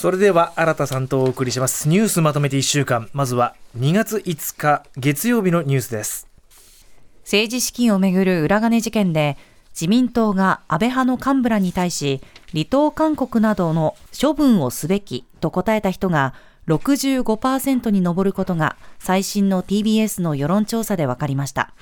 それでは新田さんとお送りします。ニュースまとめて1週間。まずは2月5日月曜日のニュースです。政治資金をめぐる裏金事件で自民党が安倍派の幹部らに対し離党勧告などの処分をすべきと答えた人が65%に上ることが最新の TBS の世論調査で分かりました。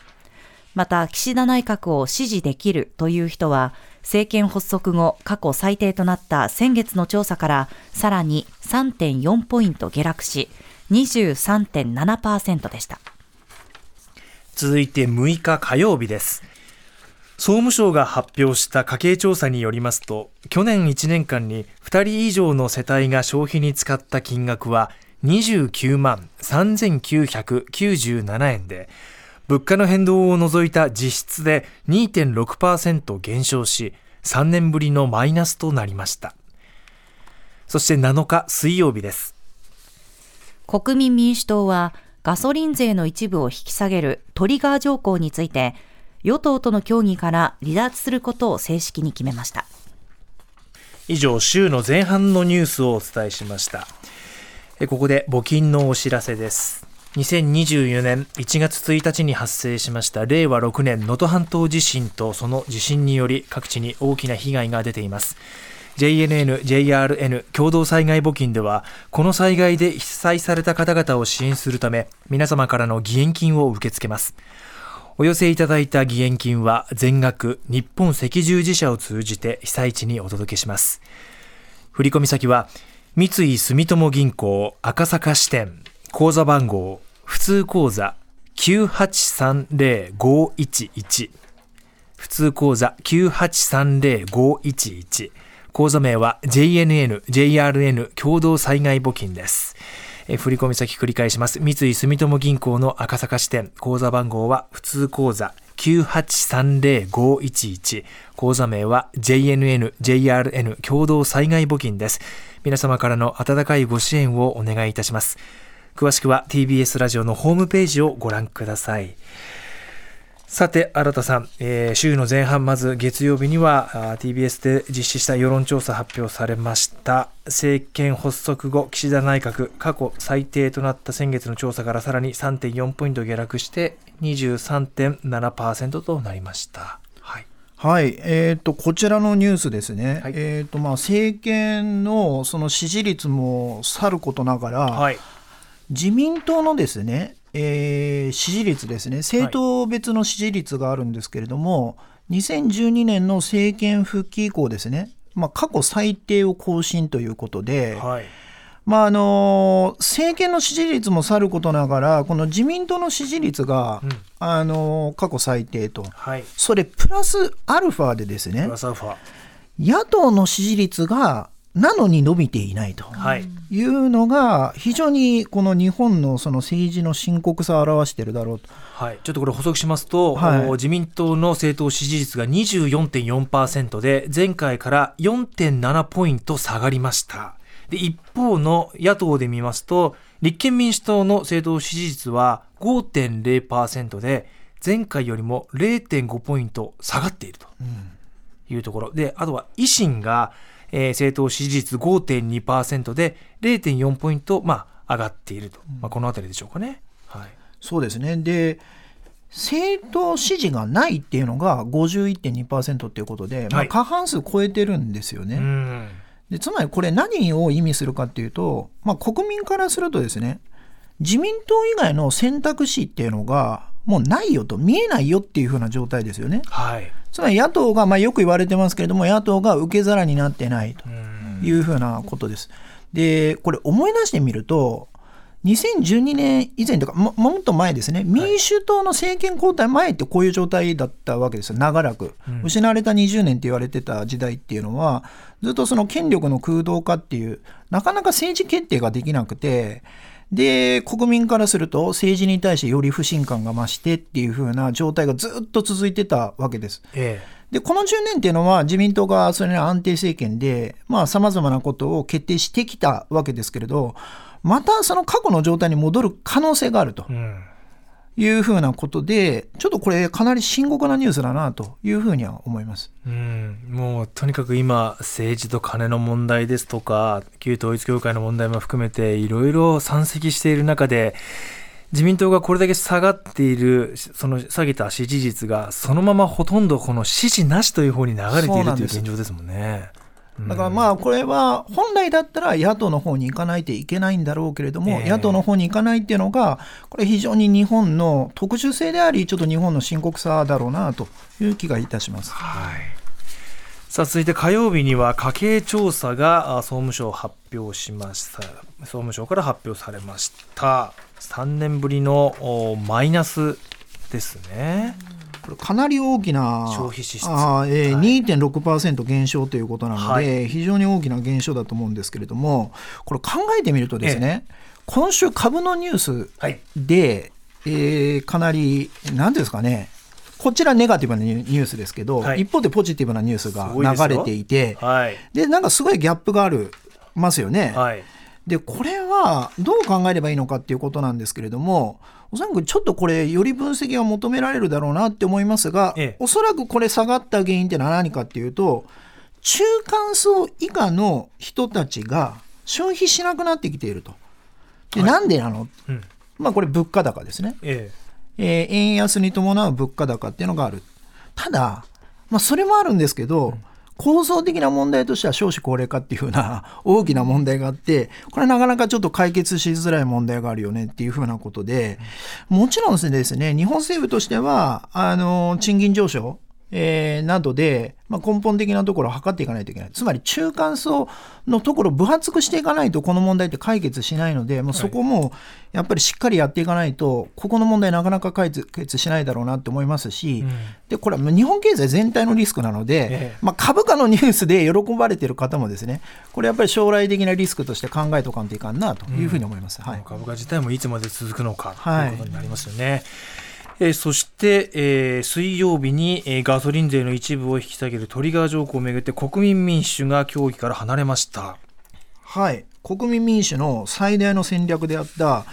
また岸田内閣を支持できるという人は政権発足後過去最低となった先月の調査からさらに3.4ポイント下落し23.7%でした。続いて6日火曜日です。総務省が発表した家計調査によりますと去年1年間に2人以上の世帯が消費に使った金額は29万3997円で物価の変動を除いた実質で2.6%減少し3年ぶりのマイナスとなりました。そして7日水曜日です。国民民主党はガソリン税の一部を引き下げるトリガー条項について与党との協議から離脱することを正式に決めました。以上週の前半のニュースをお伝えしました。ここで募金のお知らせです2024年1月1日に発生しました。令和6年能登半島地震とその地震により各地に大きな被害が出ています。JNN、JRN 共同災害募金ではこの災害で被災された方々を支援するため皆様からの義援金を受け付けます。お寄せいただいた義援金は全額日本赤十字社を通じて被災地にお届けします。振込先は三井住友銀行赤坂支店。口座番号普通口座9830511普通口座9830511口座名は JNN、JRN 共同災害募金です。え振込先繰り返します。三井住友銀行の赤坂支店、口座番号は普通口座9830511口座名は JNN、JRN 共同災害募金です。皆様からの温かいご支援をお願いいたします。詳しくは TBS ラジオのホームページをご覧ください。さて、新田さん、えー、週の前半、まず月曜日には TBS で実施した世論調査発表されました。政権発足後、岸田内閣、過去最低となった先月の調査からさらに3.4ポイント下落して23.7%となりました。はい、はい、えーと、こちらのニュースですね、はい、えーとまあ、政権のその支持率もさることながら、はい、自民党のですね、えー、支持率ですね、政党別の支持率があるんですけれども、はい、2012年の政権復帰以降ですね、まあ、過去最低を更新ということで、はい、まああの政権の支持率もさることながら、この自民党の支持率が、うん、あの過去最低と、はい、それプラスアルファでですね、野党の支持率がなのに伸びていないと。い。うのが、非常にこの日本のその政治の深刻さを表しているだろうと。はい、ちょっとこれ補足しますと、はい、自民党の政党支持率が24.4%で前回から4.7ポイント下がりました。で一方の野党で見ますと立憲民主党の政党支持率は5.0%で前回よりも0.5ポイント下がっているというところ、であとは維新がえー、政党支持率5.2%で0.4ポイント、まあ、上がっていると、まあ、この辺りでしょうかね。はい、そうですね。で政党支持がないっていうのが51.2%っていうことで、まあ、過半数超えてるんですよね。はい、でつまりこれ何を意味するかっていうと、まあ、国民からするとですね自民党以外の選択肢っていうのがもうないよと見えないよっていうふうな状態ですよね。はい、つまり野党が、まあ、よく言われてますけれども野党が受け皿になってないというふうなことです。でこれ思い出してみると2012年以前とかももっと前ですね。民主党の政権交代前ってこういう状態だったわけですよ。長らく、うん、失われた20年って言われてた時代っていうのはずっとその権力の空洞化っていうなかなか政治決定ができなくてで、国民からすると政治に対してより不信感が増してっていう風な状態がずっと続いてたわけです。ええで、この10年っていうのは自民党がそれの安定政権で、まあ様々なことを決定してきたわけですけれど、またその過去の状態に戻る可能性があると。いうふうなことで、ちょっとこれかなり深刻なニュースだなというふうには思います。うん、もうとにかく今、政治と金の問題ですとか、旧統一教会の問題も含めて、いろいろ山積している中で、自民党がこれだけ下がっている、その下げた支持率が、そのままほとんどこの支持なしという方に流れているという現状ですもんね。だからまあこれは本来だったら野党の方に行かないといけないんだろうけれども、野党の方に行かないっていうのがこれ非常に日本の特殊性でありちょっと日本の深刻さだろうなという気がいたします。はい。さあ続いて火曜日には家計調査が総務省発表しました。総務省から発表されました。3年ぶりのマイナスですね。これかなり大きな消費支出。あ、えーはい、2.6%減少ということなので、はい、非常に大きな減少だと思うんですけれどもこれ考えてみるとですね、ええ、今週株のニュースで、はい、えー、かなり何ですかねこちらネガティブなニュースですけど、はい、一方でポジティブなニュースが流れていてでなんかすごいギャップがあるますよね。でこれはどう考えればいいのかっていうことなんですけれどもおそらくちょっとこれより分析が求められるだろうなって思いますが、ええ、おそらくこれ下がった原因ってのは何かっていうと中間層以下の人たちが消費しなくなってきていると。で、はい、なんでなの、うん、まあこれ物価高ですね、ええ。えー、円安に伴う物価高っていうのがある。ただ、まあ、それもあるんですけど、うん構造的な問題としては少子高齢化っていうふうな 大きな問題があって、これなかなかちょっと解決しづらい問題があるよねっていうふうなことで、もちろんですね、日本政府としては、あの、賃金上昇、えー、などで、まあ、根本的なところを測っていかないといけない。つまり中間層のところを分厚くしていかないとこの問題って解決しないので、もうそこもやっぱりしっかりやっていかないと、ここの問題なかなか解決しないだろうなって思いますし、うん、で、これは日本経済全体のリスクなので、ええ、まあ、株価のニュースで喜ばれている方もですね、これやっぱり将来的なリスクとして考えておかんといかんなというふうに思います。うん、はい、株価自体もいつまで続くのかということになりますよね。はいえー、そして、えー、水曜日に、えー、ガソリン税の一部を引き下げるトリガー条項をめぐって国民民主が協議から離れました。はい。国民民主の最大の戦略であった、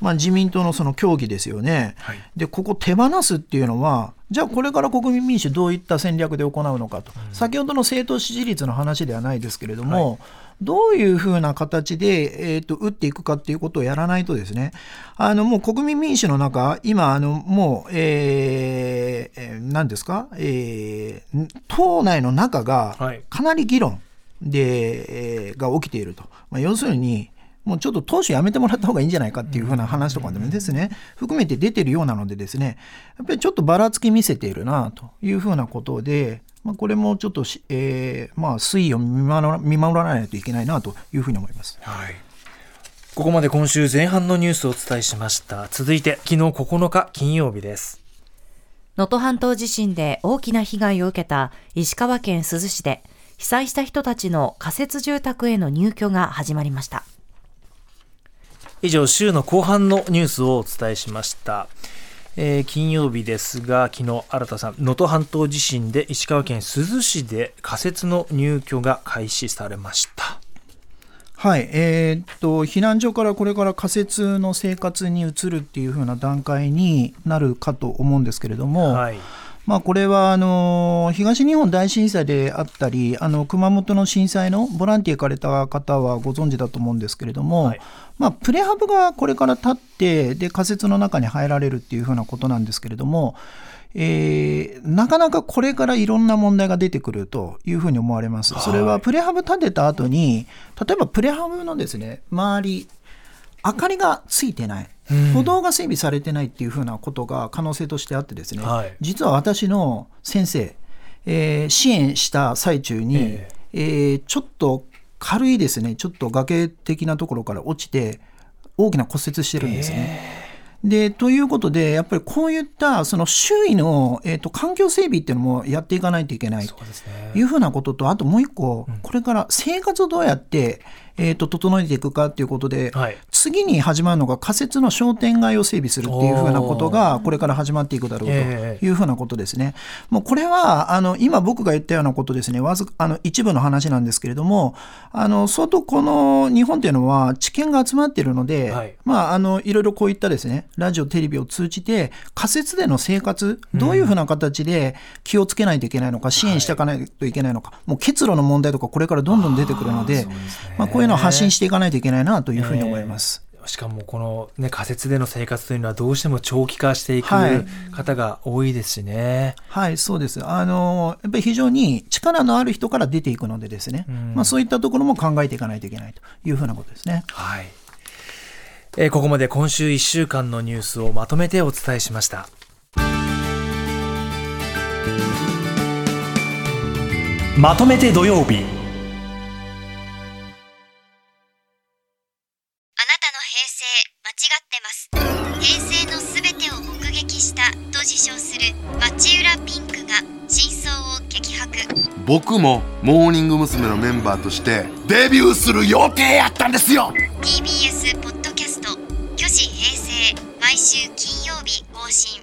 まあ、自民党のその協議ですよね、はい、でここ手放すっていうのはじゃあこれから国民民主どういった戦略で行うのかと、うん、先ほどの政党支持率の話ではないですけれども、はいどういうふうな形で、えーと、打っていくかっていうことをやらないとですね、あのもう国民民主の中、今、あのもう、えー、何ですか、えー、党内の中がかなり議論で、はい、えー、が起きていると。まあ、要するに、もうちょっと党首やめてもらった方がいいんじゃないかっていうふうな話とかでもですね、含めて出てるようなのでですね、やっぱりちょっとばらつき見せているなというふうなことで、まあ、これもちょっとえー、まあ、推移を見守らないといけないなというふうに思います。はいここまで今週前半のニュースをお伝えしました。続いて、昨日9日金曜日です。能登半島地震で大きな被害を受けた石川県珠洲市で、被災した人たちの仮設住宅への入居が始まりました。以上、週の後半のニュースをお伝えしました。えー、金曜日ですが、昨日新田さん、能登半島地震で石川県珠洲市で仮設の入居が開始されました。はい、えー、っと避難所からこれから仮設の生活に移るっていう風な段階になるかと思うんですけれども、はい、まあ、これはあの東日本大震災であったりあの熊本の震災のボランティア行かれた方はご存知だと思うんですけれども、はい、まあ、プレハブがこれから立ってで仮設の中に入られるっていうふうなことなんですけれども、えー、なかなかこれからいろんな問題が出てくるというふうに思われます。それはプレハブ立てた後に例えばプレハブのですね周り明かりがついてない。歩道が整備されてないっていうふうなことが可能性としてあってですね、はい、実は私の先生、えー、支援した最中に、えー、えー、ちょっと軽いですね。ちょっと崖的なところから落ちて大きな骨折してるんですね。えーで、ということで、やっぱりこういったその周囲の、えーと、環境整備っていうのもやっていかないといけない。というふうなことと、あともう一個、これから生活をどうやって、えーと、整えていくかということで、はい、次に始まるのが仮設の商店街を整備するっていうふうなことがこれから始まっていくだろうというふうなことですね。もうこれはあの今僕が言ったようなことですね。わずあの一部の話なんですけれどもあの相当この日本というのは知見が集まっているので、はい。まあ、あのいろいろこういったですねラジオテレビを通じて仮設での生活どういうふうな形で気をつけないといけないのか、支援していかないといけないのか、もう結露の問題とかこれからどんどん出てくるので、まあ、こういうのを発信していかないといけないなというふうに思います。しかもこの、ね、仮設での生活というのはどうしても長期化していく方が多いですしね。はい、はい、そうです。あの、やっぱり非常に力のある人から出ていくのでですね、うん、まあそういったところも考えていかないといけないというふうなことですね。はい。えー、ここまで今週1週間のニュースをまとめてお伝えしました。まとめて土曜日成間違ってます。平成のすべてを目撃したと自称する町浦ピンクが真相を激白。僕もモーニング娘。のメンバーとしてデビューする予定やったんですよ。TBS ポッドキャスト「虚子平成」毎週金曜日更新